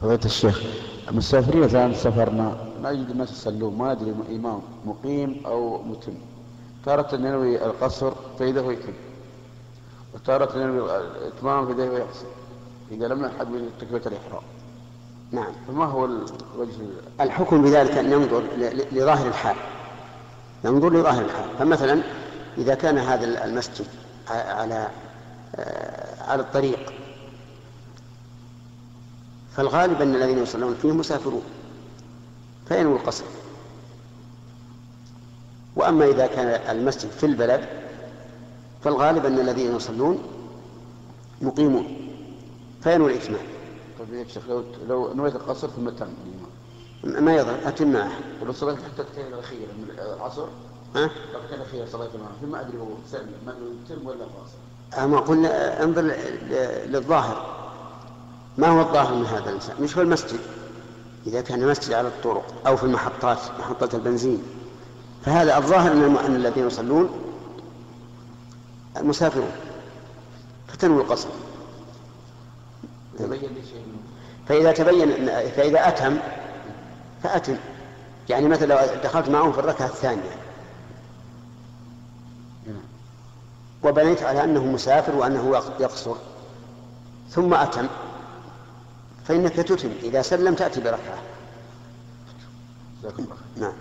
فضيلة الشيخ المسافرين إذا سافرنا نجد الناس يصلون ما أدري الإمام مقيم أو متم. تارة ينوي القصر فإذا هو يتم. وتارة ينوي الإتمام فإذا هو يحسن إذا لم يلحق بتكبيرة الإحرام. نعم. فما هو الوجه؟ الحكم بذلك أن ننظر لظاهر الحال. ننظر لظاهر الحال. فمثلا إذا كان هذا المسجد على آه، على الطريق فالغالب أن الذين يصلون فيه مسافرون فينوي القصر؟ وأما إذا كان المسجد في البلد فالغالب أن الذين يصلون مقيمون. فينوي الإتمام طيب يا شيخ لو لو نويت القصر ثم تم ما يضر أتم معه ولو صليت حتى التين الأخيرة من العصر. ها؟ الركعتين الأخيرة صليت معه فما أدري هو سلم ما تم ولا فاصل أما قلنا أنظر للظاهر. ما هو الظاهر من هذا الإنسان؟ مش هو المسجد. إذا كان المسجد على الطرق أو في المحطات محطة البنزين. فهذا الظاهر أن الذين يصلون مسافرون فتنوي القصر. فإذا تبين فإذا أتم فأتم. يعني مثلا لو دخلت معهم في الركعة الثانية. وبنيت على أنه مسافر وأنه يقصر. ثم أتم. فإنك تتم إذا سلم تأتي بركعة نعم.